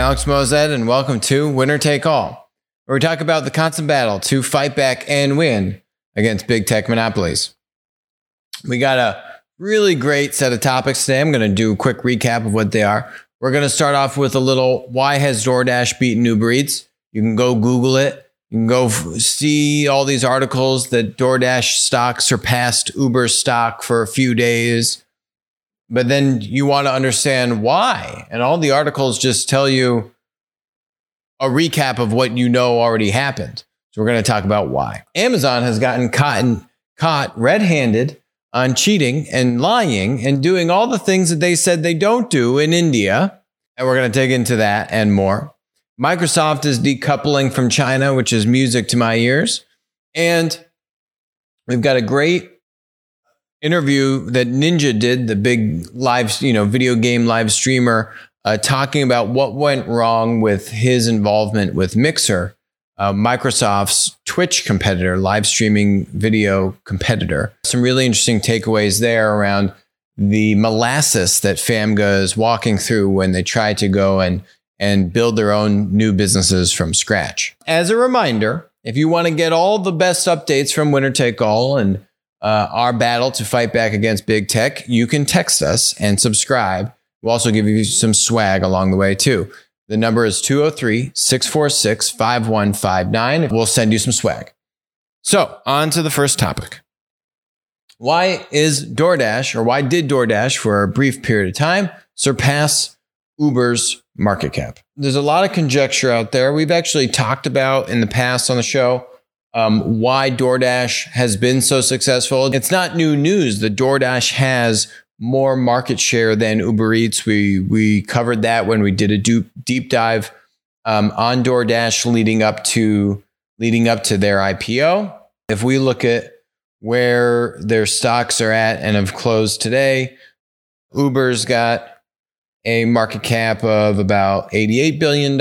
Alex Moazed, and welcome to Winner Take All, where we talk about the constant battle to fight back and win against big tech monopolies. We got a really great set of topics today. I'm going to do a quick recap of what they are. We're going to start off with a little why has DoorDash beaten Uber Eats? You can go Google it. You can go see all these articles that DoorDash stock surpassed Uber stock for a few days. But then you want to understand why. And all the articles just tell you a recap of what you know already happened. So we're going to talk about why. Amazon has gotten caught, caught red handed on cheating and lying and doing all the things that they said they don't do in India. And we're going to dig into that and more. Microsoft is decoupling from China, which is music to my ears. And we've got a great interview that Ninja did, the big live, you know, video game live streamer, uh, talking about what went wrong with his involvement with Mixer, uh, Microsoft's Twitch competitor, live streaming video competitor. Some really interesting takeaways there around the molasses that FAMGA is walking through when they try to go and and build their own new businesses from scratch. As a reminder, if you want to get all the best updates from Winner Take All and uh, our battle to fight back against big tech, you can text us and subscribe. We'll also give you some swag along the way, too. The number is 203 646 5159. We'll send you some swag. So, on to the first topic. Why is DoorDash, or why did DoorDash for a brief period of time surpass Uber's market cap. There's a lot of conjecture out there. We've actually talked about in the past on the show um, why DoorDash has been so successful. It's not new news that DoorDash has more market share than Uber Eats. We we covered that when we did a deep, deep dive um, on DoorDash leading up to leading up to their IPO. If we look at where their stocks are at and have closed today, Uber's got a market cap of about $88 billion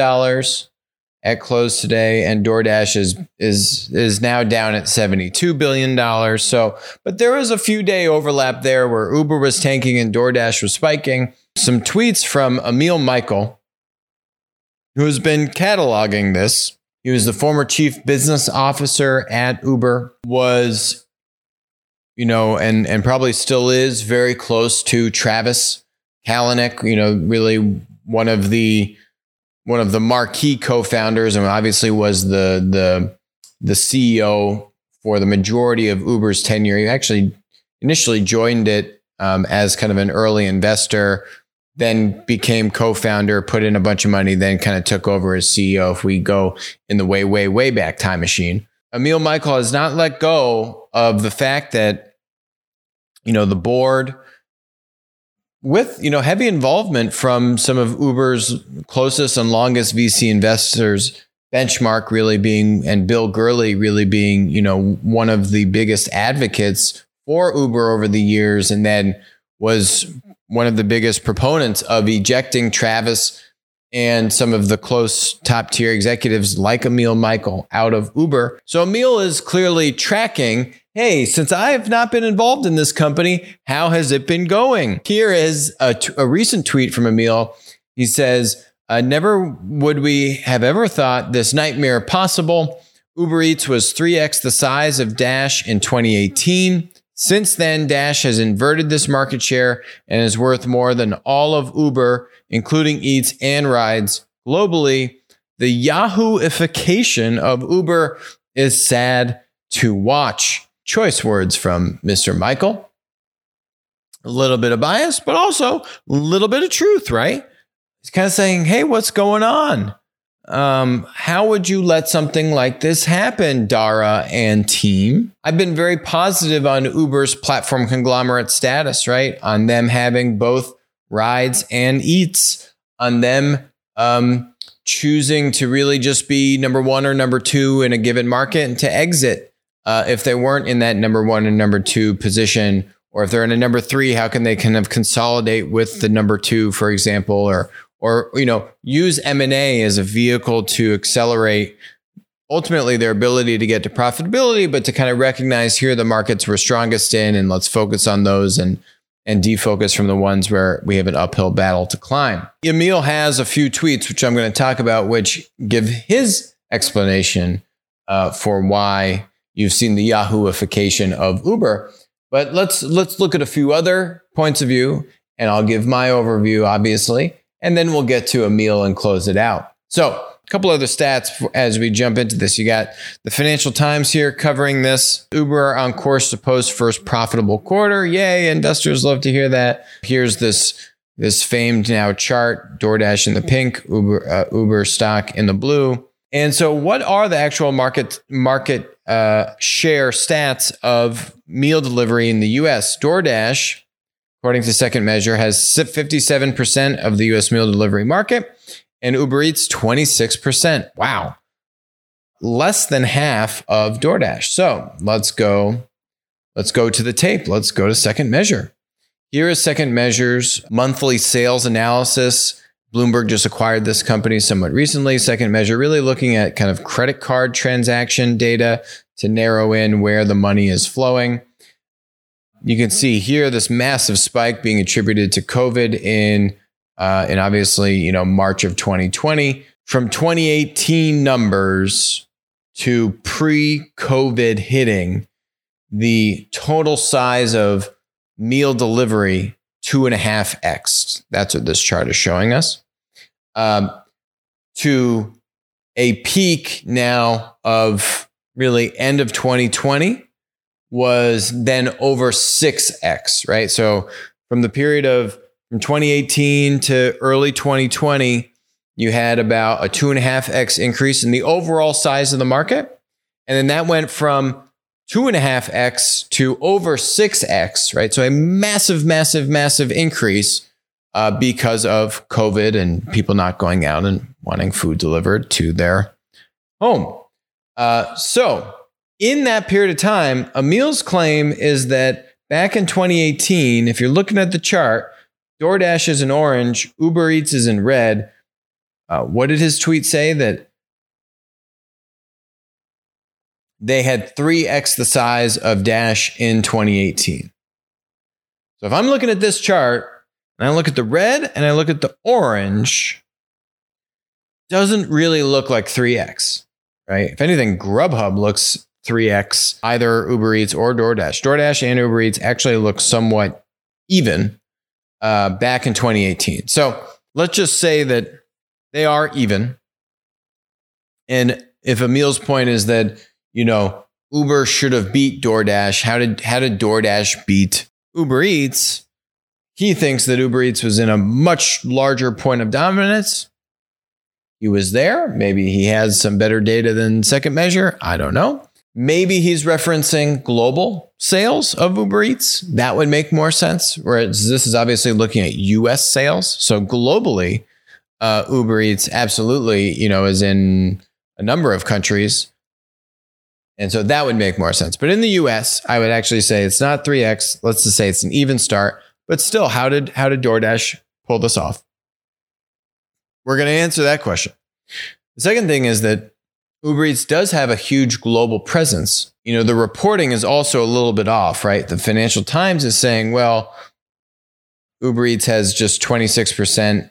at close today and DoorDash is is is now down at 72 billion dollars. So but there was a few day overlap there where Uber was tanking and DoorDash was spiking. Some tweets from Emil Michael who has been cataloging this. He was the former chief business officer at Uber was you know and and probably still is very close to Travis Kalanick, you know, really one of the one of the marquee co-founders, and obviously was the the the CEO for the majority of Uber's tenure. He actually initially joined it um, as kind of an early investor, then became co-founder, put in a bunch of money, then kind of took over as CEO. If we go in the way, way, way back time machine, Emil Michael has not let go of the fact that you know the board with you know heavy involvement from some of Uber's closest and longest VC investors, Benchmark really being and Bill Gurley really being you know one of the biggest advocates for Uber over the years, and then was one of the biggest proponents of ejecting Travis and some of the close top tier executives like Emil Michael out of Uber. So Emil is clearly tracking Hey, since I have not been involved in this company, how has it been going? Here is a, t- a recent tweet from Emil. He says, uh, Never would we have ever thought this nightmare possible. Uber Eats was 3x the size of Dash in 2018. Since then, Dash has inverted this market share and is worth more than all of Uber, including Eats and Rides. Globally, the Yahooification of Uber is sad to watch choice words from Mr. Michael. A little bit of bias, but also a little bit of truth, right? He's kind of saying, hey, what's going on? Um, how would you let something like this happen, Dara and team? I've been very positive on Uber's platform conglomerate status, right? On them having both rides and eats, on them um, choosing to really just be number one or number two in a given market and to exit uh, if they weren't in that number one and number two position, or if they're in a number three, how can they kind of consolidate with the number two, for example, or or you know use M and A as a vehicle to accelerate ultimately their ability to get to profitability, but to kind of recognize here the markets we're strongest in, and let's focus on those and and defocus from the ones where we have an uphill battle to climb. Emil has a few tweets, which I'm going to talk about, which give his explanation uh, for why you've seen the Yahooification of Uber. But let's let's look at a few other points of view, and I'll give my overview, obviously, and then we'll get to Emil and close it out. So a couple other stats as we jump into this. You got the Financial Times here covering this. Uber on course to post first profitable quarter. Yay, investors love to hear that. Here's this this famed now chart: DoorDash in the pink, Uber uh, Uber stock in the blue. And so, what are the actual market market uh, share stats of meal delivery in the U.S.? DoorDash, according to Second Measure, has 57% of the U.S. meal delivery market and Uber Eats 26%. Wow. Less than half of DoorDash. So let's go. Let's go to the tape. Let's go to second measure. Here is second measure's monthly sales analysis. Bloomberg just acquired this company somewhat recently. Second measure really looking at kind of credit card transaction data to narrow in where the money is flowing. You can see here this massive spike being attributed to COVID in uh, obviously, you know, March of 2020. From 2018 numbers to pre COVID hitting, the total size of meal delivery two and a half X. That's what this chart is showing us. Um, to a peak now of really end of 2020 was then over 6x, right? So from the period of from 2018 to early 2020, you had about a two and a half X increase in the overall size of the market. And then that went from two and a half X to over six X, right? So a massive, massive, massive increase uh, because of COVID and people not going out and wanting food delivered to their home. Uh, so in that period of time, Emil's claim is that back in 2018, if you're looking at the chart, DoorDash is in orange, Uber Eats is in red. Uh, what did his tweet say? That they had 3x the size of Dash in 2018. So if I'm looking at this chart and I look at the red and I look at the orange, doesn't really look like 3x, right? If anything, Grubhub looks 3x, either Uber Eats or DoorDash. DoorDash and Uber Eats actually look somewhat even uh, back in 2018. So let's just say that they are even. And if Emil's point is that, you know, Uber should have beat DoorDash, how did how did DoorDash beat Uber Eats? He thinks that Uber Eats was in a much larger point of dominance. He was there. Maybe he has some better data than second measure. I don't know. Maybe he's referencing global sales of Uber Eats. That would make more sense. Whereas this is obviously looking at US sales. So globally, uh, Uber Eats absolutely, you know, is in a number of countries. And so that would make more sense. But in the US, I would actually say it's not 3x. Let's just say it's an even start. But still, how did how did DoorDash pull this off? We're going to answer that question. The second thing is that Uber Eats does have a huge global presence. You know, the reporting is also a little bit off, right? The Financial Times is saying, well, Uber Eats has just 26%.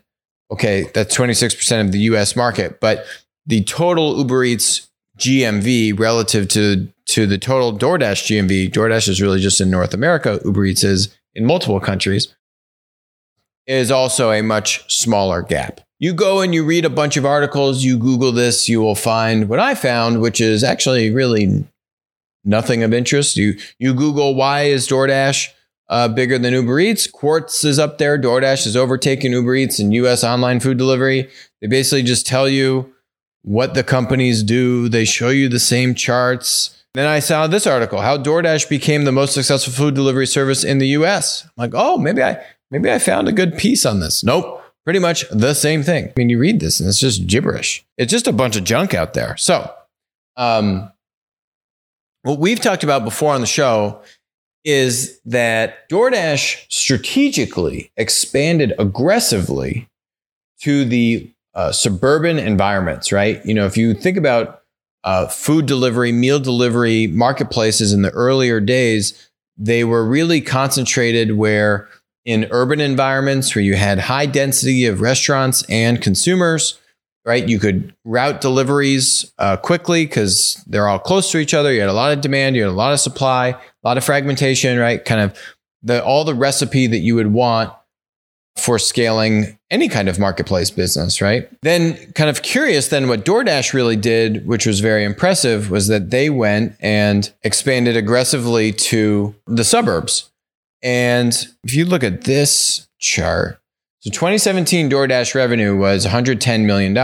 Okay, that's 26% of the US market, but the total Uber Eats GMV relative to to the total DoorDash GMV, DoorDash is really just in North America, Uber Eats is in multiple countries, is also a much smaller gap you go and you read a bunch of articles, you Google this, you will find what I found, which is actually really nothing of interest. You you Google why is DoorDash uh, bigger than Uber Eats? Quartz is up there. DoorDash has overtaken Uber Eats in U.S. online food delivery. They basically just tell you what the companies do. They show you the same charts. Then I saw this article: how DoorDash became the most successful food delivery service in the U.S. I'm like, oh, maybe I maybe I found a good piece on this. Nope pretty much the same thing. I mean, you read this and it's just gibberish. It's just a bunch of junk out there. So, um, what we've talked about before on the show is that DoorDash strategically expanded aggressively to the uh, suburban environments, right? You know, if you think about uh, food delivery, meal delivery marketplaces in the earlier days, they were really concentrated where in urban environments where you had high density of restaurants and consumers, right? You could route deliveries uh, quickly because they're all close to each other. You had a lot of demand, you had a lot of supply, a lot of fragmentation, right? Kind of the all the recipe that you would want for scaling any kind of marketplace business, right? Then, kind of curious, then what DoorDash really did, which was very impressive, was that they went and expanded aggressively to the suburbs. And if you look at this chart, so 2017 DoorDash revenue was $110 million.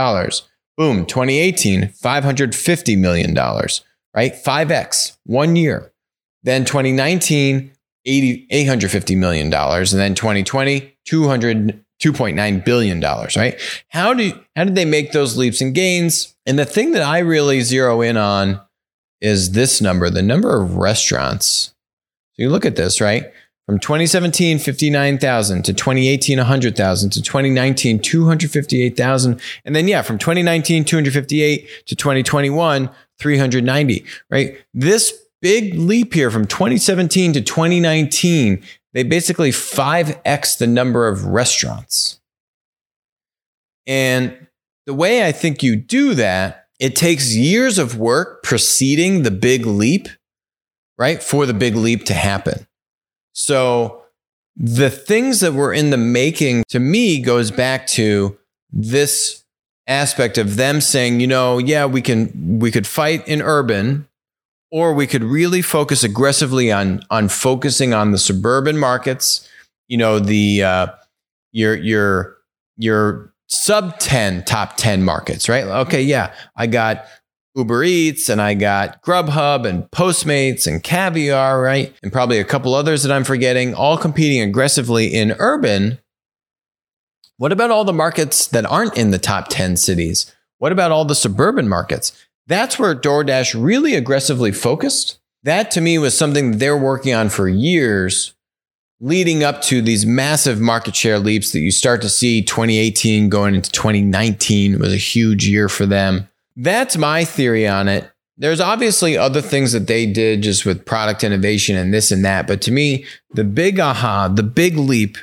Boom, 2018, $550 million, right? 5x, one year. Then 2019, 80, $850 million. And then 2020, 200, $2.9 billion, right? How do how did they make those leaps and gains? And the thing that I really zero in on is this number, the number of restaurants. So you look at this, right? From 2017, 59,000 to 2018, 100,000 to 2019, 258,000. And then, yeah, from 2019, 258 to 2021, 390, right? This big leap here from 2017 to 2019 they basically 5x the number of restaurants. And the way I think you do that, it takes years of work preceding the big leap, right? For the big leap to happen. So the things that were in the making to me goes back to this aspect of them saying, you know, yeah, we can we could fight in urban, or we could really focus aggressively on on focusing on the suburban markets you know the uh, your your your sub 10 top 10 markets right? Okay yeah i got uber eats and i got grubhub and postmates and caviar right and probably a couple others that i'm forgetting all competing aggressively in urban what about all the markets that aren't in the top 10 cities what about all the suburban markets that's where DoorDash really aggressively focused. That to me was something they're working on for years, leading up to these massive market share leaps that you start to see 2018 going into 2019 was a huge year for them. That's my theory on it. There's obviously other things that they did just with product innovation and this and that. But to me, the big aha, the big leap,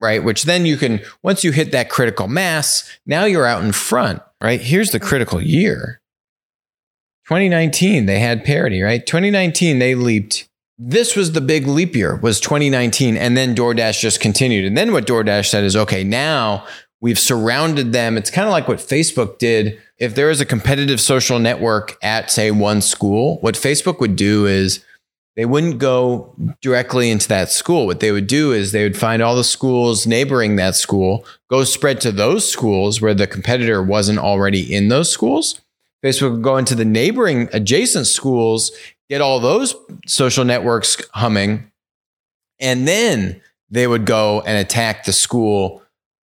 right? Which then you can, once you hit that critical mass, now you're out in front, right? Here's the critical year 2019, they had parity, right? 2019, they leaped. This was the big leap year, was 2019. And then DoorDash just continued. And then what DoorDash said is, okay, now we've surrounded them. It's kind of like what Facebook did. If there is a competitive social network at, say, one school, what Facebook would do is they wouldn't go directly into that school. What they would do is they would find all the schools neighboring that school, go spread to those schools where the competitor wasn't already in those schools Facebook would go into the neighboring adjacent schools, get all those social networks humming, and then they would go and attack the school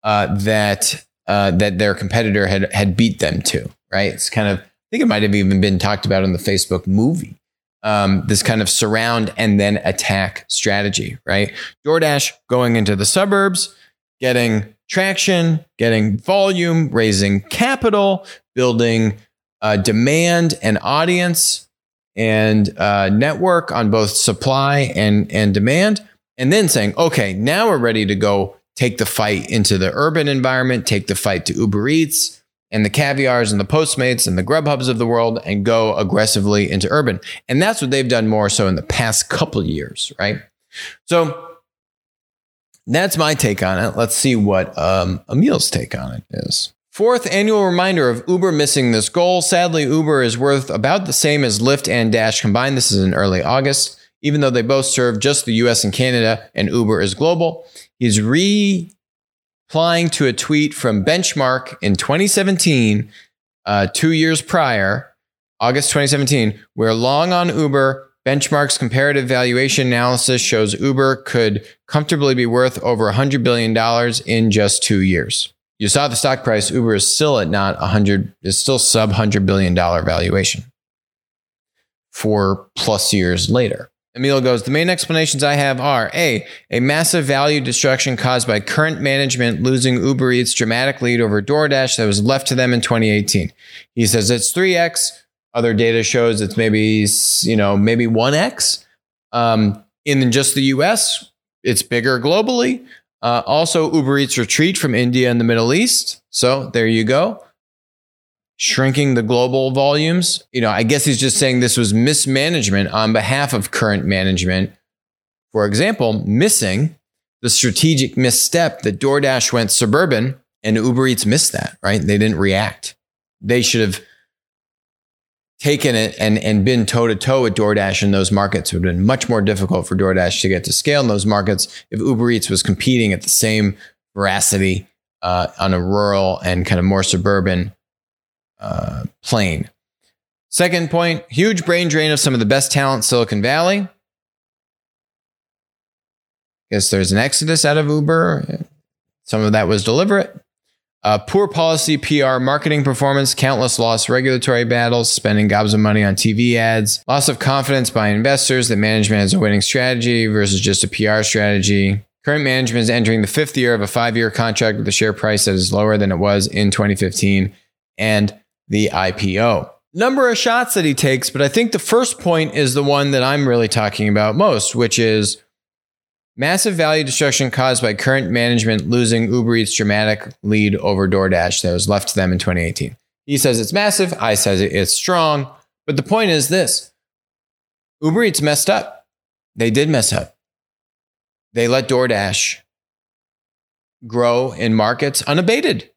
uh, that uh, that their competitor had had beat them to. Right? It's kind of I think it might have even been talked about in the Facebook movie. Um, this kind of surround and then attack strategy. Right? DoorDash going into the suburbs, getting traction, getting volume, raising capital, building uh, demand and audience and uh, network on both supply and, and demand, and then saying, okay, now we're ready to go take the fight into the urban environment, take the fight to Uber Eats and the caviars and the Postmates and the Grubhubs of the world and go aggressively into urban. And that's what they've done more so in the past couple years, right? So that's my take on it. Let's see what um, Emil's take on it is. Fourth annual reminder of Uber missing this goal. Sadly, Uber is worth about the same as Lyft and Dash combined. This is in early August, even though they both serve just the US and Canada and Uber is global. He's replying to a tweet from Benchmark in 2017, uh, two years prior, August 2017. We're long on Uber. Benchmark's comparative valuation analysis shows Uber could comfortably be worth over $100 billion in just two years you saw the stock price, Uber is still at not 100, is still sub $100 billion valuation four plus years later. Emil goes, the main explanations I have are A, a massive value destruction caused by current management losing Uber Eats dramatic lead over DoorDash that was left to them in 2018. He says it's 3x. Other data shows it's maybe, you know, maybe 1x. Um, in just the US, it's bigger globally. Uh, also, Uber Eats retreat from India and the Middle East. So there you go. Shrinking the global volumes. You know, I guess he's just saying this was mismanagement on behalf of current management. For example, missing the strategic misstep that DoorDash went suburban and Uber Eats missed that, right? They didn't react. They should have taken it and, and been toe to toe with DoorDash in those markets. It would have been much more difficult for DoorDash to get to scale in those markets if Uber Eats was competing at the same veracity uh, on a rural and kind of more suburban uh, plane. Second point huge brain drain of some of the best talent Silicon Valley. Guess there's an exodus out of Uber. Some of that was deliberate. Uh, poor policy, PR, marketing performance, countless lost regulatory battles, spending gobs of money on TV ads, loss of confidence by investors that management has a winning strategy versus just a PR strategy. Current management is entering the fifth year of a five year contract with a share price that is lower than it was in 2015 and the IPO. Number of shots that he takes, but I think the first point is the one that I'm really talking about most, which is Massive value destruction caused by current management losing Uber Eats' dramatic lead over DoorDash that was left to them in 2018. He says it's massive. I says it's strong. But the point is this Uber Eats messed up. They did mess up. They let DoorDash grow in markets unabated.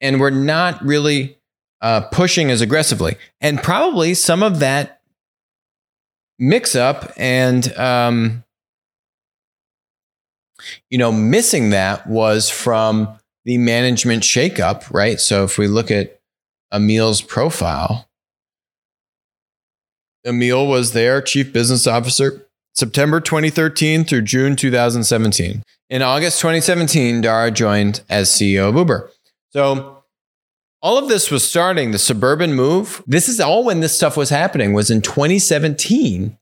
And we're not really uh, pushing as aggressively. And probably some of that mix up and um, you know, missing that was from the management shakeup, right? So if we look at Emil's profile, Emil was their chief business officer September 2013 through June 2017. In August 2017, Dara joined as CEO of Uber. So all of this was starting the suburban move. This is all when this stuff was happening was in 2017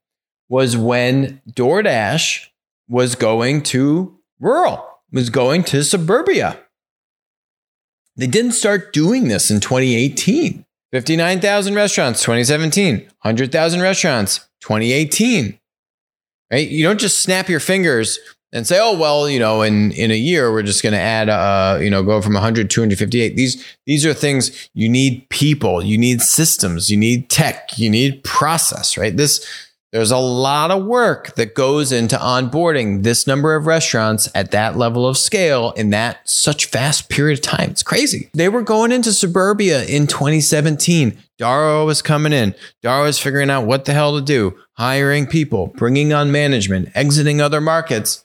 was when DoorDash was going to rural, was going to suburbia. They didn't start doing this in 2018. 59,000 restaurants, 2017. 100,000 restaurants, 2018. Right? You don't just snap your fingers and say, oh, well, you know, in, in a year, we're just going to add, uh, you know, go from 100 to 258. These, these are things you need people, you need systems, you need tech, you need process, right? This, there's a lot of work that goes into onboarding this number of restaurants at that level of scale in that such fast period of time. It's crazy. They were going into suburbia in 2017. Dara was coming in. Dara was figuring out what the hell to do, hiring people, bringing on management, exiting other markets.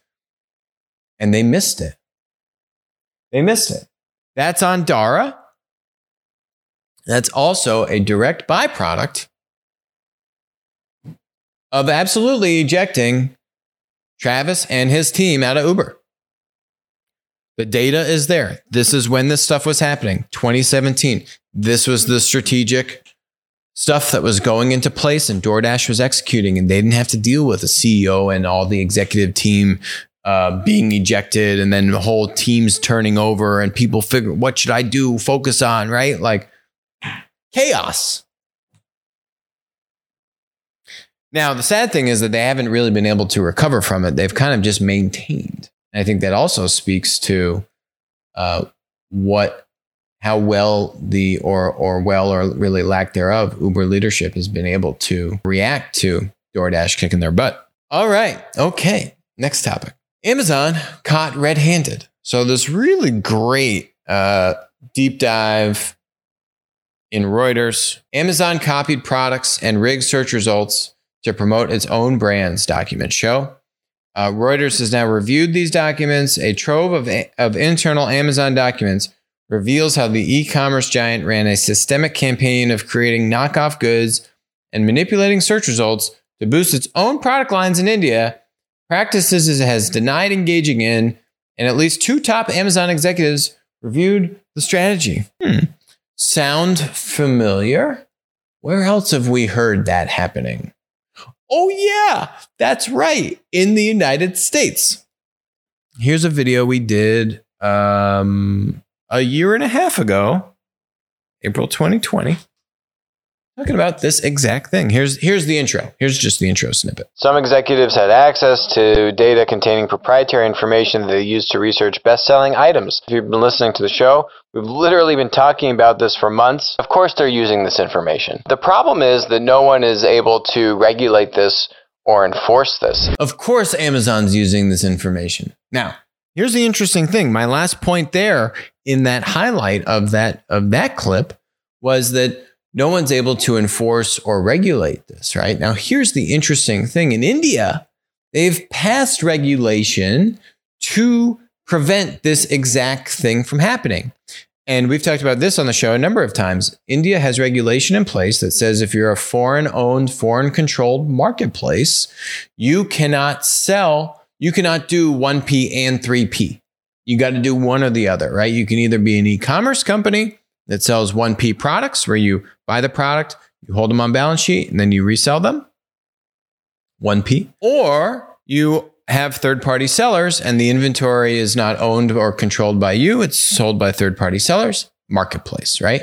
And they missed it. They missed it. That's on Dara. That's also a direct byproduct of absolutely ejecting Travis and his team out of Uber. The data is there. This is when this stuff was happening 2017. This was the strategic stuff that was going into place and DoorDash was executing, and they didn't have to deal with the CEO and all the executive team uh, being ejected and then the whole teams turning over and people figure, what should I do? Focus on, right? Like chaos. Now, the sad thing is that they haven't really been able to recover from it. They've kind of just maintained. I think that also speaks to uh, what, how well the or or well or really lack thereof Uber leadership has been able to react to DoorDash kicking their butt. All right, okay. Next topic: Amazon caught red-handed. So this really great uh, deep dive in Reuters. Amazon copied products and rigged search results to promote its own brands, documents show. Uh, Reuters has now reviewed these documents. A trove of, of internal Amazon documents reveals how the e commerce giant ran a systemic campaign of creating knockoff goods and manipulating search results to boost its own product lines in India, practices it has denied engaging in, and at least two top Amazon executives reviewed the strategy. Hmm. Sound familiar? Where else have we heard that happening? Oh, yeah, that's right. In the United States. Here's a video we did um, a year and a half ago, April 2020. Talking about this exact thing. Here's here's the intro. Here's just the intro snippet. Some executives had access to data containing proprietary information that they used to research best-selling items. If you've been listening to the show, we've literally been talking about this for months. Of course they're using this information. The problem is that no one is able to regulate this or enforce this. Of course Amazon's using this information. Now, here's the interesting thing. My last point there in that highlight of that of that clip was that no one's able to enforce or regulate this, right? Now, here's the interesting thing in India, they've passed regulation to prevent this exact thing from happening. And we've talked about this on the show a number of times. India has regulation in place that says if you're a foreign owned, foreign controlled marketplace, you cannot sell, you cannot do 1P and 3P. You got to do one or the other, right? You can either be an e commerce company that sells 1P products where you buy the product, you hold them on balance sheet, and then you resell them. 1P. Or you have third party sellers and the inventory is not owned or controlled by you, it's sold by third party sellers, marketplace, right?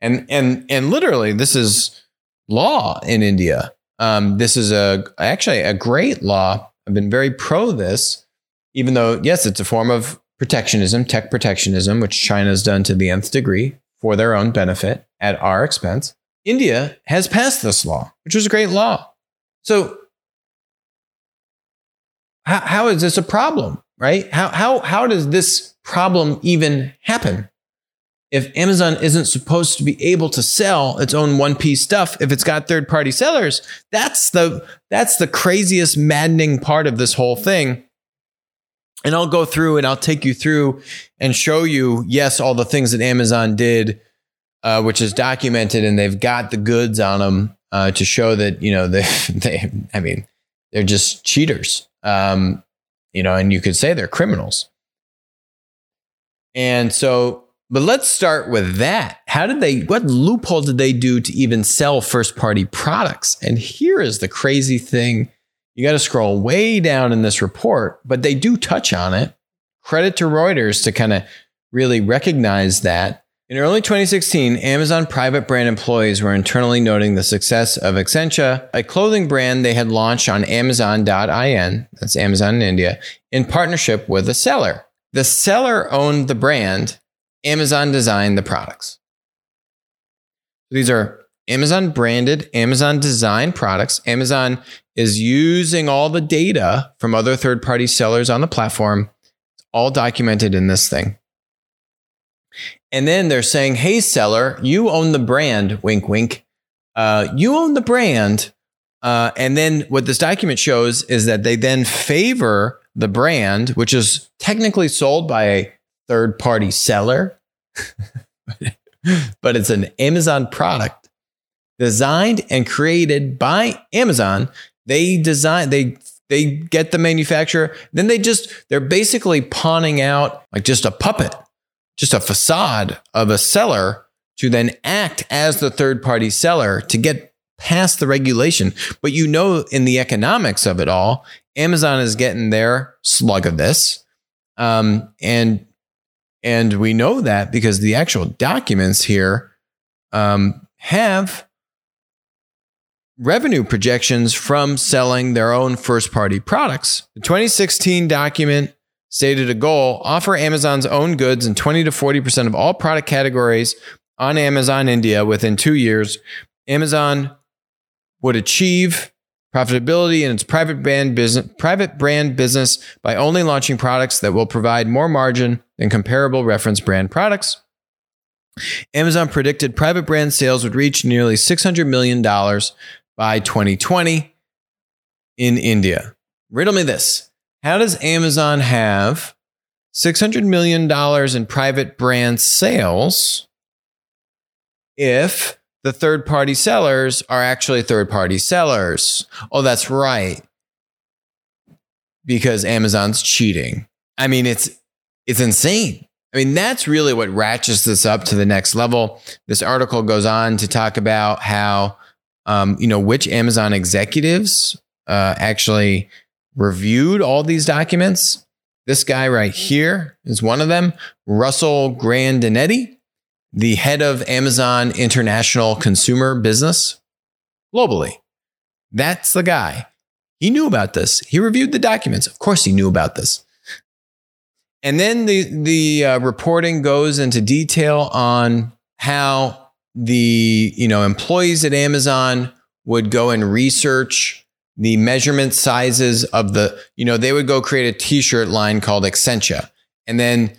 And and and literally this is law in India. Um, this is a actually a great law. I've been very pro this, even though yes, it's a form of protectionism, tech protectionism, which China has done to the nth degree for their own benefit at our expense. India has passed this law, which was a great law. So, how, how is this a problem, right? How, how, how does this problem even happen? If Amazon isn't supposed to be able to sell its own one piece stuff, if it's got third party sellers, that's the, that's the craziest, maddening part of this whole thing. And I'll go through and I'll take you through and show you, yes, all the things that Amazon did, uh, which is documented, and they've got the goods on them uh, to show that you know they, they, I mean, they're just cheaters, um, you know, and you could say they're criminals. And so, but let's start with that. How did they? What loophole did they do to even sell first-party products? And here is the crazy thing you got to scroll way down in this report, but they do touch on it. Credit to Reuters to kind of really recognize that. In early 2016, Amazon private brand employees were internally noting the success of Accenture, a clothing brand they had launched on Amazon.in, that's Amazon in India, in partnership with a seller. The seller owned the brand, Amazon designed the products. These are Amazon branded, Amazon designed products. Amazon is using all the data from other third party sellers on the platform, all documented in this thing. And then they're saying, hey, seller, you own the brand, wink, wink. Uh, you own the brand. Uh, and then what this document shows is that they then favor the brand, which is technically sold by a third party seller, but it's an Amazon product designed and created by Amazon. They design they they get the manufacturer, then they just they're basically pawning out like just a puppet, just a facade of a seller to then act as the third party seller to get past the regulation. But you know, in the economics of it all, Amazon is getting their slug of this, um, and and we know that because the actual documents here um, have revenue projections from selling their own first party products. The 2016 document stated a goal offer Amazon's own goods in 20 to 40% of all product categories on Amazon India within two years. Amazon would achieve profitability in its private brand business private brand business by only launching products that will provide more margin than comparable reference brand products. Amazon predicted private brand sales would reach nearly $600 million by 2020 in India. Riddle me this How does Amazon have $600 million in private brand sales if the third party sellers are actually third party sellers? Oh, that's right. Because Amazon's cheating. I mean, it's it's insane. I mean, that's really what ratchets this up to the next level. This article goes on to talk about how um, you know, which Amazon executives uh, actually reviewed all these documents. This guy right here is one of them. Russell Grandinetti the head of Amazon International Consumer Business globally. That's the guy. He knew about this. He reviewed the documents. Of course, he knew about this. And then the the uh, reporting goes into detail on how the you know employees at Amazon would go and research the measurement sizes of the you know they would go create a t-shirt line called Accenture. And then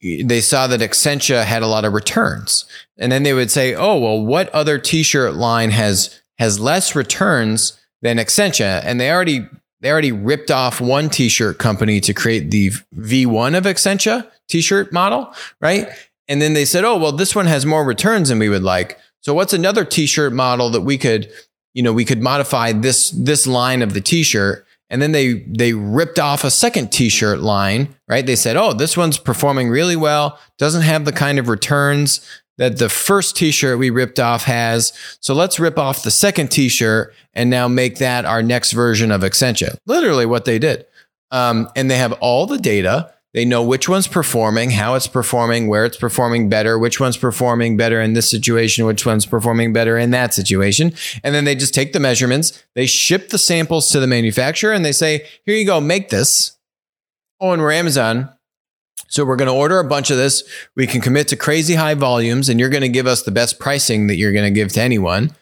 they saw that Accenture had a lot of returns. And then they would say oh well what other t-shirt line has has less returns than Accenture? And they already they already ripped off one t-shirt company to create the V1 of Accenture t-shirt model right and then they said, oh, well, this one has more returns than we would like. So what's another t-shirt model that we could, you know, we could modify this, this line of the t-shirt. And then they, they ripped off a second t-shirt line, right? They said, oh, this one's performing really well. Doesn't have the kind of returns that the first t-shirt we ripped off has. So let's rip off the second t-shirt and now make that our next version of Accenture. Literally what they did. Um, and they have all the data they know which one's performing, how it's performing, where it's performing better, which one's performing better in this situation, which one's performing better in that situation. And then they just take the measurements, they ship the samples to the manufacturer, and they say, here you go, make this. Oh, and we're Amazon. So we're going to order a bunch of this. We can commit to crazy high volumes, and you're going to give us the best pricing that you're going to give to anyone.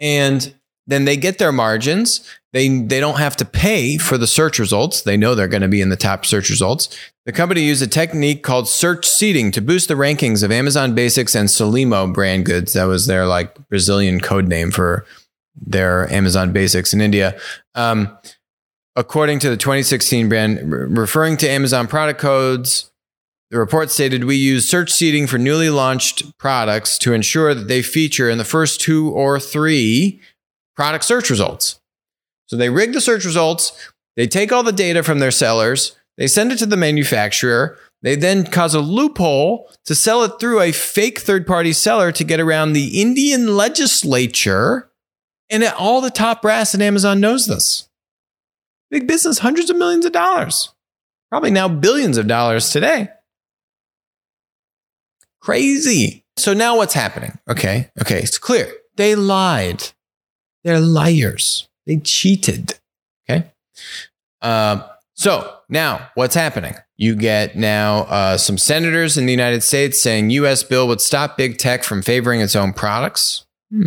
And then they get their margins. They, they don't have to pay for the search results. They know they're going to be in the top search results. The company used a technique called search seeding to boost the rankings of Amazon Basics and Solimo brand goods. That was their like Brazilian code name for their Amazon Basics in India. Um, according to the 2016 brand, referring to Amazon product codes, the report stated we use search seeding for newly launched products to ensure that they feature in the first two or three product search results. So they rig the search results, they take all the data from their sellers, they send it to the manufacturer. They then cause a loophole to sell it through a fake third party seller to get around the Indian legislature. And all the top brass at Amazon knows this. Big business, hundreds of millions of dollars, probably now billions of dollars today. Crazy. So now what's happening? Okay. Okay. It's clear. They lied. They're liars. They cheated. Okay. Uh, so now what's happening? You get now uh, some senators in the United States saying U.S. bill would stop big tech from favoring its own products. Hmm.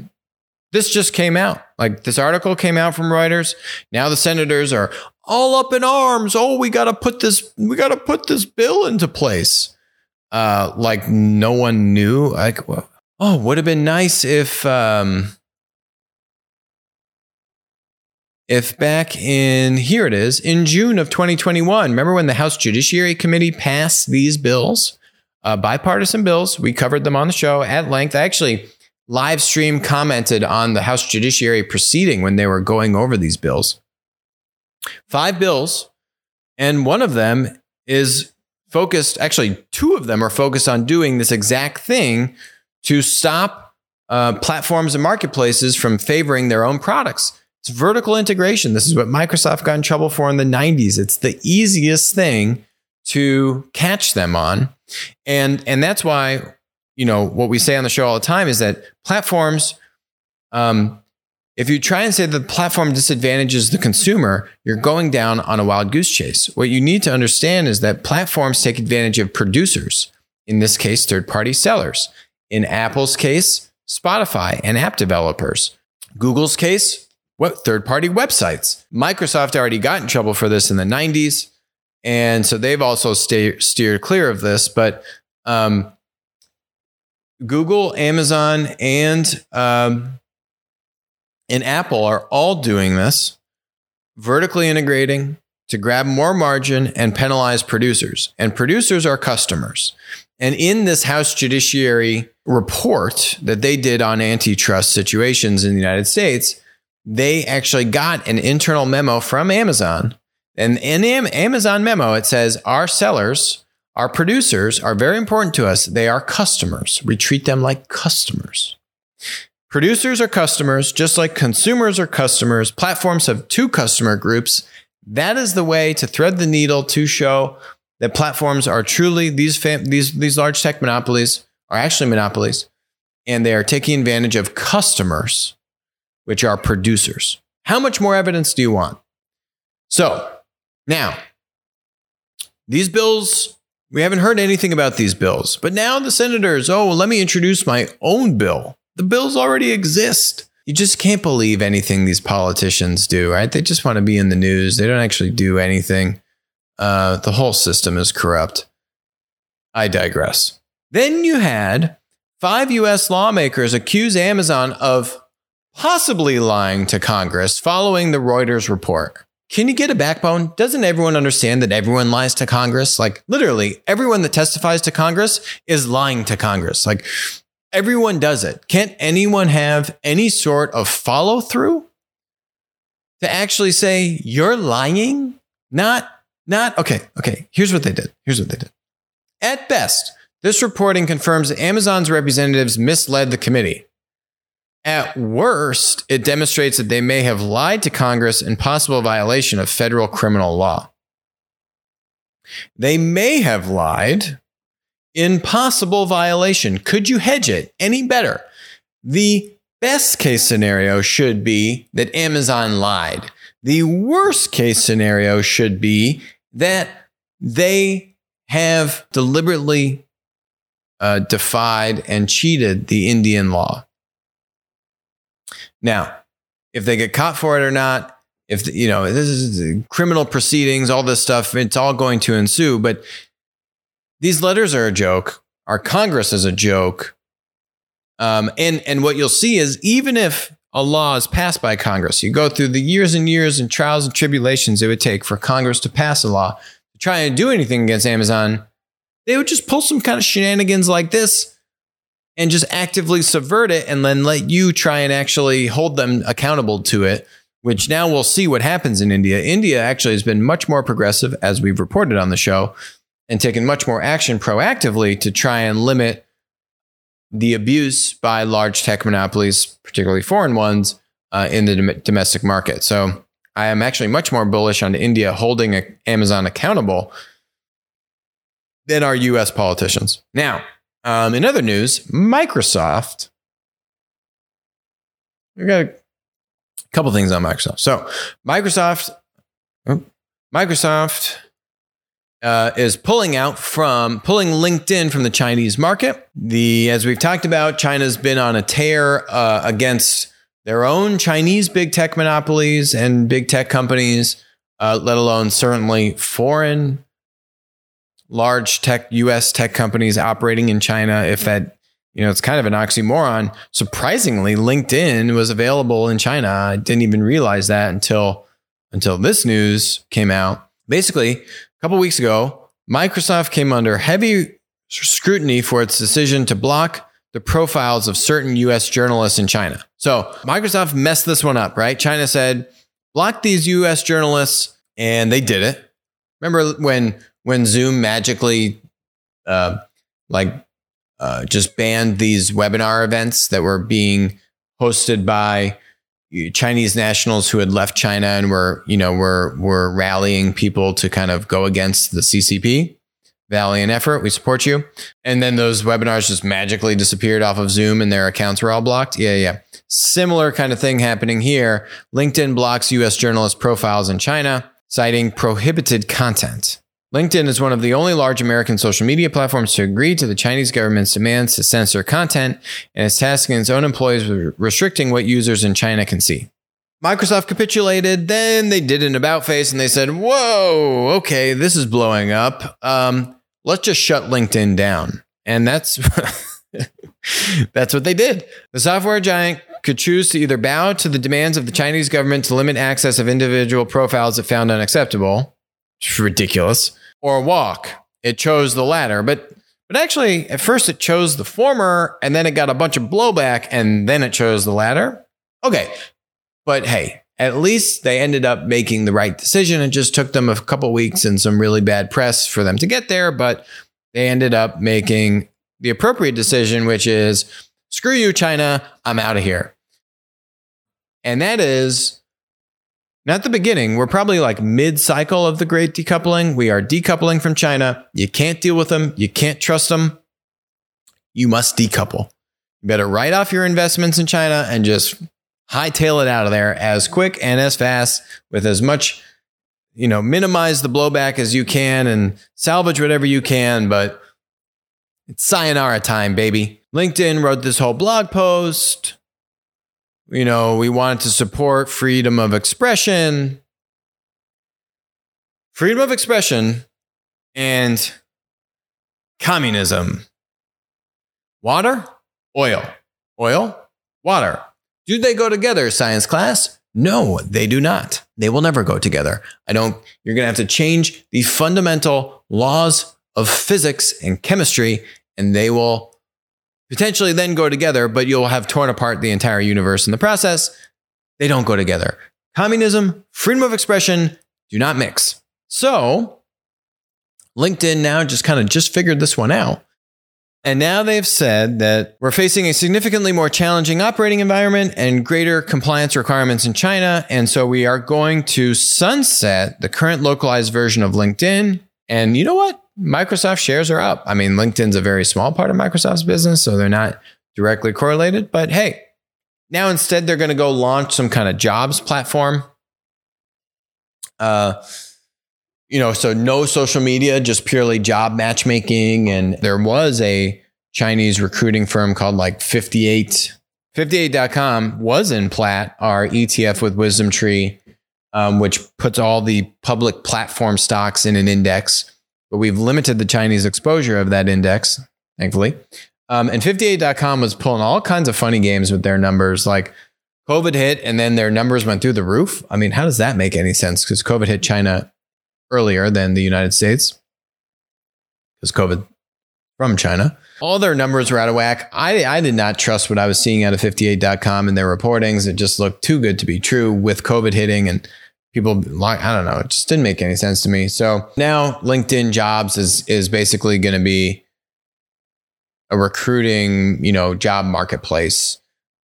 This just came out. Like this article came out from Reuters. Now the senators are all up in arms. Oh, we got to put this. We got to put this bill into place. Uh, like no one knew. Like, oh, would have been nice if um, if back in here it is in June of 2021, remember when the House Judiciary Committee passed these bills, uh, bipartisan bills? We covered them on the show at length. I actually live stream commented on the House Judiciary proceeding when they were going over these bills. Five bills, and one of them is focused, actually, two of them are focused on doing this exact thing to stop uh, platforms and marketplaces from favoring their own products. It's vertical integration. This is what Microsoft got in trouble for in the 90s. It's the easiest thing to catch them on. And and that's why, you know, what we say on the show all the time is that platforms um, if you try and say the platform disadvantages the consumer, you're going down on a wild goose chase. What you need to understand is that platforms take advantage of producers, in this case, third party sellers. In Apple's case, Spotify and app developers. Google's case, what third party websites. Microsoft already got in trouble for this in the 90s. And so they've also stay, steered clear of this. But um, Google, Amazon, and, um, and Apple are all doing this, vertically integrating to grab more margin and penalize producers. And producers are customers. And in this House Judiciary report that they did on antitrust situations in the United States, they actually got an internal memo from Amazon. And in the Amazon memo, it says, Our sellers, our producers are very important to us. They are customers. We treat them like customers. Producers are customers, just like consumers are customers. Platforms have two customer groups. That is the way to thread the needle to show that platforms are truly these fam- these these large tech monopolies are actually monopolies and they are taking advantage of customers, which are producers. How much more evidence do you want? So now, these bills, we haven't heard anything about these bills, but now the senators, oh, let me introduce my own bill. The bills already exist. You just can't believe anything these politicians do, right? They just want to be in the news. They don't actually do anything. Uh, the whole system is corrupt. I digress. Then you had five US lawmakers accuse Amazon of possibly lying to Congress following the Reuters report. Can you get a backbone? Doesn't everyone understand that everyone lies to Congress? Like, literally, everyone that testifies to Congress is lying to Congress. Like, everyone does it. Can't anyone have any sort of follow through to actually say, you're lying? Not, not, okay, okay. Here's what they did. Here's what they did. At best, this reporting confirms that Amazon's representatives misled the committee. At worst, it demonstrates that they may have lied to Congress in possible violation of federal criminal law. They may have lied in possible violation. Could you hedge it any better? The best case scenario should be that Amazon lied. The worst case scenario should be that they have deliberately uh, defied and cheated the Indian law. Now, if they get caught for it or not, if you know this is criminal proceedings, all this stuff, it's all going to ensue. But these letters are a joke. Our Congress is a joke. Um, and and what you'll see is even if a law is passed by Congress, you go through the years and years and trials and tribulations it would take for Congress to pass a law to try and do anything against Amazon. They would just pull some kind of shenanigans like this and just actively subvert it and then let you try and actually hold them accountable to it, which now we'll see what happens in India. India actually has been much more progressive, as we've reported on the show, and taken much more action proactively to try and limit the abuse by large tech monopolies, particularly foreign ones, uh, in the dom- domestic market. So I am actually much more bullish on India holding Amazon accountable than our US politicians. Now, um, in other news, Microsoft. We got a couple things on Microsoft. So, Microsoft, Microsoft uh, is pulling out from pulling LinkedIn from the Chinese market. The as we've talked about, China's been on a tear uh, against their own Chinese big tech monopolies and big tech companies, uh, let alone certainly foreign large tech US tech companies operating in China if that you know it's kind of an oxymoron surprisingly LinkedIn was available in China I didn't even realize that until until this news came out basically a couple weeks ago Microsoft came under heavy scrutiny for its decision to block the profiles of certain US journalists in China. So, Microsoft messed this one up, right? China said, block these US journalists, and they did it. Remember when when Zoom magically, uh, like, uh, just banned these webinar events that were being hosted by Chinese nationals who had left China and were, you know, were were rallying people to kind of go against the CCP. Valiant effort. We support you. And then those webinars just magically disappeared off of Zoom and their accounts were all blocked. Yeah, yeah. Similar kind of thing happening here. LinkedIn blocks US journalist profiles in China, citing prohibited content. LinkedIn is one of the only large American social media platforms to agree to the Chinese government's demands to censor content and is tasking its own employees with restricting what users in China can see. Microsoft capitulated, then they did an about face and they said, Whoa, okay, this is blowing up. Um, let's just shut LinkedIn down. And that's that's what they did. The software giant could choose to either bow to the demands of the Chinese government to limit access of individual profiles it found unacceptable, ridiculous, or walk. It chose the latter, but but actually, at first it chose the former, and then it got a bunch of blowback, and then it chose the latter. Okay, but hey, at least they ended up making the right decision. It just took them a couple weeks and some really bad press for them to get there, but they ended up making the appropriate decision, which is screw you, China, I'm out of here. And that is not at the beginning. We're probably like mid cycle of the great decoupling. We are decoupling from China. You can't deal with them. You can't trust them. you must decouple. You better write off your investments in China and just hightail it out of there as quick and as fast with as much, you know, minimize the blowback as you can and salvage whatever you can. But it's sayonara time, baby. LinkedIn wrote this whole blog post. You know, we wanted to support freedom of expression. Freedom of expression and communism. Water, oil, oil, water. Do they go together, science class? No, they do not. They will never go together. I don't, you're going to have to change the fundamental laws of physics and chemistry, and they will potentially then go together, but you'll have torn apart the entire universe in the process. They don't go together. Communism, freedom of expression do not mix. So, LinkedIn now just kind of just figured this one out. And now they've said that we're facing a significantly more challenging operating environment and greater compliance requirements in China. And so we are going to sunset the current localized version of LinkedIn. And you know what? Microsoft shares are up. I mean, LinkedIn's a very small part of Microsoft's business, so they're not directly correlated. But hey, now instead they're going to go launch some kind of jobs platform. Uh, you know, so no social media, just purely job matchmaking. And there was a Chinese recruiting firm called like 58. 58.com was in Plaid, our ETF with Wisdom Tree, um, which puts all the public platform stocks in an index. But we've limited the Chinese exposure of that index, thankfully. Um, and 58.com was pulling all kinds of funny games with their numbers. Like COVID hit and then their numbers went through the roof. I mean, how does that make any sense? Because COVID hit China earlier than the United States because COVID from China. All their numbers were out of whack. I, I did not trust what I was seeing out of 58.com and their reportings. It just looked too good to be true with COVID hitting and people like I don't know, it just didn't make any sense to me. So now LinkedIn jobs is is basically going to be a recruiting, you know, job marketplace.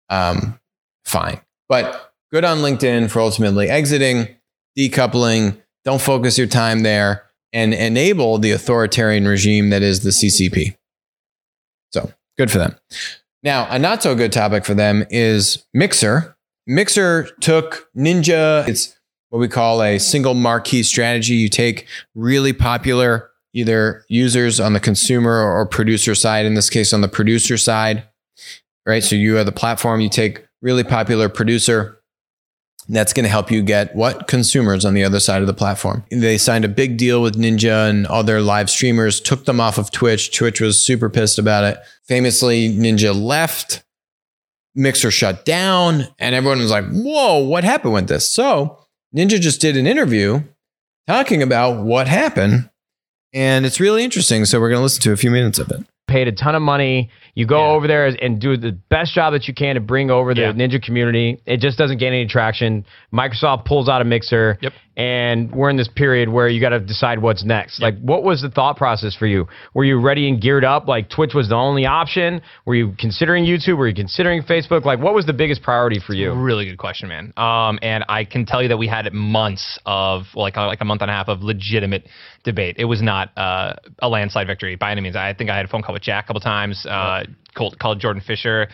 Um, fine. But good on LinkedIn for ultimately exiting, decoupling, don't focus your time there and enable the authoritarian regime that is the CCP. So good for them. Now, a not so good topic for them is Mixer. Mixer took Ninja. It's what we call a single marquee strategy. You take really popular either users on the consumer or producer side, in this case, on the producer side, right? So you are the platform, you take really popular producer that's going to help you get what consumers on the other side of the platform. They signed a big deal with Ninja and other live streamers, took them off of Twitch. Twitch was super pissed about it. Famously, Ninja left, Mixer shut down, and everyone was like, whoa, what happened with this? So Ninja just did an interview talking about what happened. And it's really interesting. So we're going to listen to a few minutes of it. Paid a ton of money you go yeah. over there and do the best job that you can to bring over the yeah. Ninja community. It just doesn't gain any traction. Microsoft pulls out a mixer, yep. And we're in this period where you got to decide what's next. Yep. Like, what was the thought process for you? Were you ready and geared up? Like, Twitch was the only option? Were you considering YouTube? Were you considering Facebook? Like, what was the biggest priority for you? Really good question, man. Um, and I can tell you that we had months of like like a month and a half of legitimate debate. It was not uh, a landslide victory by any means. I think I had a phone call with Jack a couple times. Uh, called, called Jordan Fisher.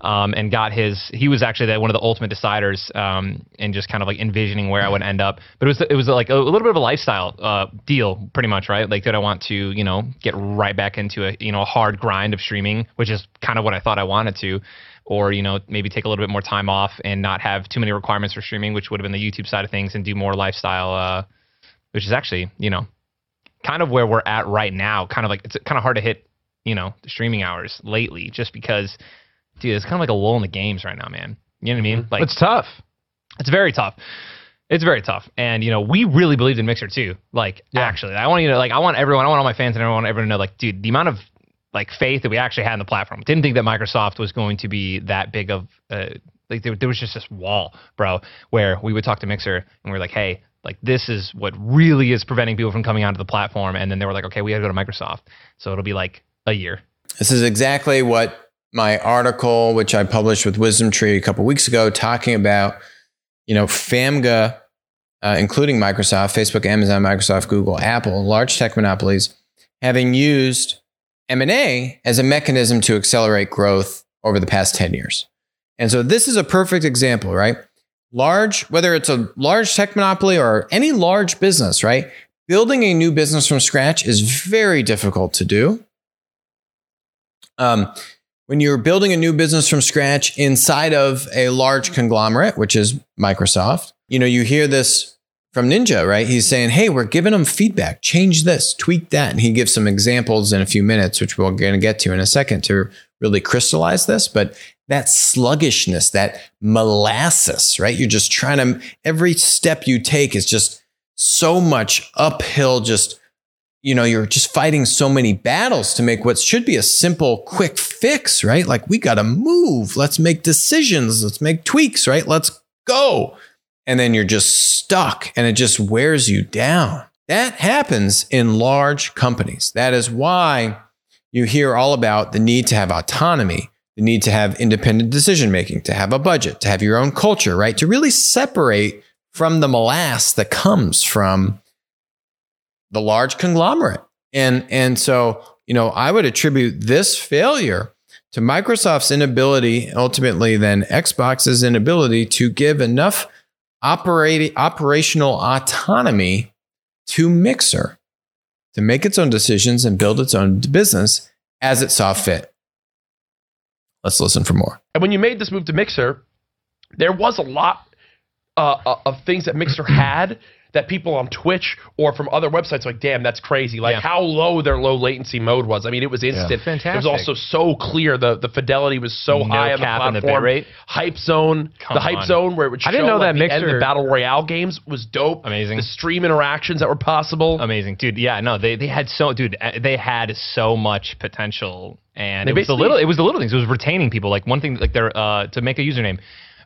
Um, and got his. He was actually the, one of the ultimate deciders, um, and just kind of like envisioning where I would end up. But it was it was like a, a little bit of a lifestyle uh, deal, pretty much, right? Like, did I want to, you know, get right back into a you know a hard grind of streaming, which is kind of what I thought I wanted to, or you know maybe take a little bit more time off and not have too many requirements for streaming, which would have been the YouTube side of things, and do more lifestyle, uh, which is actually you know kind of where we're at right now. Kind of like it's kind of hard to hit you know, the streaming hours lately just because, dude, it's kind of like a lull in the games right now, man. You know what I mean? Mm-hmm. Like, it's tough. It's very tough. It's very tough. And, you know, we really believed in Mixer too. Like, yeah. actually, I want you to, like, I want everyone, I want all my fans and everyone, everyone to know, like, dude, the amount of, like, faith that we actually had in the platform. Didn't think that Microsoft was going to be that big of, uh, like, there, there was just this wall, bro, where we would talk to Mixer and we are like, hey, like this is what really is preventing people from coming onto the platform. And then they were like, okay, we got to go to Microsoft. So it'll be like a year. This is exactly what my article, which I published with Wisdom Tree a couple weeks ago, talking about, you know, FAMGA, uh, including Microsoft, Facebook, Amazon, Microsoft, Google, Apple, large tech monopolies, having used M&A as a mechanism to accelerate growth over the past 10 years. And so this is a perfect example, right? Large, whether it's a large tech monopoly or any large business, right? Building a new business from scratch is very difficult to do. Um, when you're building a new business from scratch inside of a large conglomerate, which is Microsoft, you know, you hear this from Ninja, right? He's saying, Hey, we're giving them feedback, change this, tweak that. And he gives some examples in a few minutes, which we're going to get to in a second to really crystallize this. But that sluggishness, that molasses, right? You're just trying to, every step you take is just so much uphill, just you know, you're just fighting so many battles to make what should be a simple, quick fix, right? Like, we got to move. Let's make decisions. Let's make tweaks, right? Let's go. And then you're just stuck and it just wears you down. That happens in large companies. That is why you hear all about the need to have autonomy, the need to have independent decision making, to have a budget, to have your own culture, right? To really separate from the molasses that comes from the large conglomerate. And, and so, you know, I would attribute this failure to Microsoft's inability, ultimately, then Xbox's inability to give enough operating operational autonomy to Mixer to make its own decisions and build its own business as it saw fit. Let's listen for more. And when you made this move to Mixer, there was a lot uh, uh of things that Mixer had that people on Twitch or from other websites like, damn, that's crazy. Like Yeah. how low their low latency mode was. I mean, it was instant. Fantastic. It was also so clear. The the fidelity was so No high on the the platform. bit rate. Hype zone, Come the hype on. zone where it would show I didn't know like, that the end of battle royale games was dope. Amazing. The stream interactions that were possible. Amazing, dude. Yeah, no, they they had so, dude, uh, they had so much potential, and They it was the little, it was the little things. It was retaining people. Like one thing, like their uh, to make a username,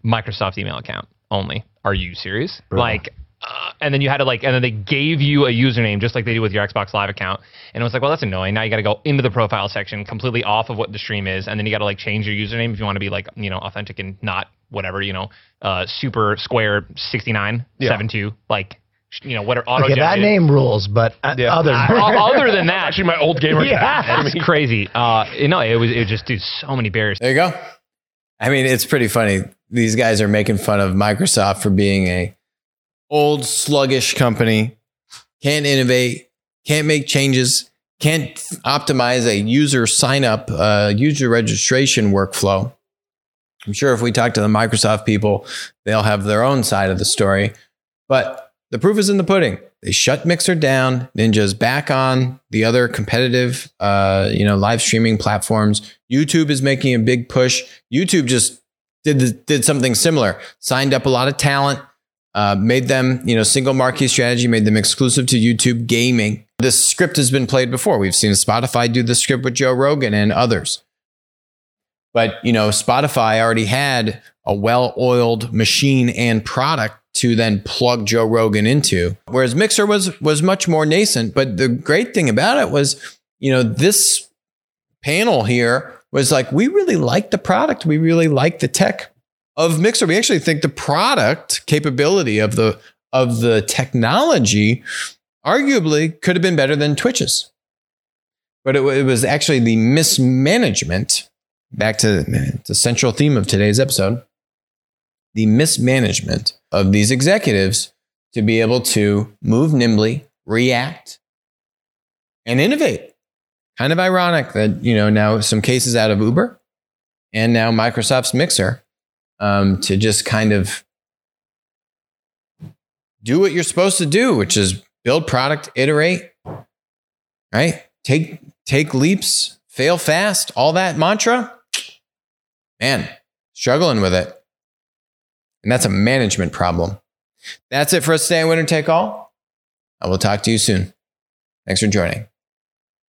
Microsoft email account only. Are you serious? Like. Uh, and then you had to like, and then they gave you a username just like they do with your Xbox Live account. And it was like, well, that's annoying. Now you got to go into the profile section, completely off of what the stream is, and then you got to like change your username if you want to be like, you know, authentic and not whatever, you know, uh, super square sixty nine seven two, like, you know, what are auto Okay, that name rules, but uh, Yeah. other other than that, Actually, my old gamer. Yeah. it's crazy. Uh, you know, it was it just dude, so many barriers. There you go. I mean, it's pretty funny. These guys are making fun of Microsoft for being a old sluggish company, can't innovate, can't make changes, can't optimize a user sign up, uh, user registration workflow. I'm sure if we talk to the Microsoft people, they'll have their own side of the story. But the proof is in the pudding. They shut Mixer down. Ninja's back on the other competitive, uh, you know, live streaming platforms. YouTube is making a big push. YouTube just did did something similar. Signed up a lot of talent, uh, made them, you know, single marquee strategy, made them exclusive to YouTube gaming. This script has been played before. We've seen Spotify do the script with Joe Rogan and others. But, you know, Spotify already had a well-oiled machine and product to then plug Joe Rogan into. Whereas Mixer was was much more nascent, but the great thing about it was, you know, this panel here was like we really like the product, we really like the tech of Mixer. We actually think the product capability of the of the technology arguably could have been better than Twitch's. But it, it was actually the mismanagement back to the central theme of today's episode the mismanagement of these executives to be able to move nimbly, react, and innovate. Kind of ironic that, you know, now some cases out of Uber and now Microsoft's Mixer um, to just kind of do what you're supposed to do, which is build product, iterate, right? Take, take leaps, fail fast, all that mantra. Man, struggling with it. And that's a management problem. That's it for us today Winner Take All. I will talk to you soon. Thanks for joining.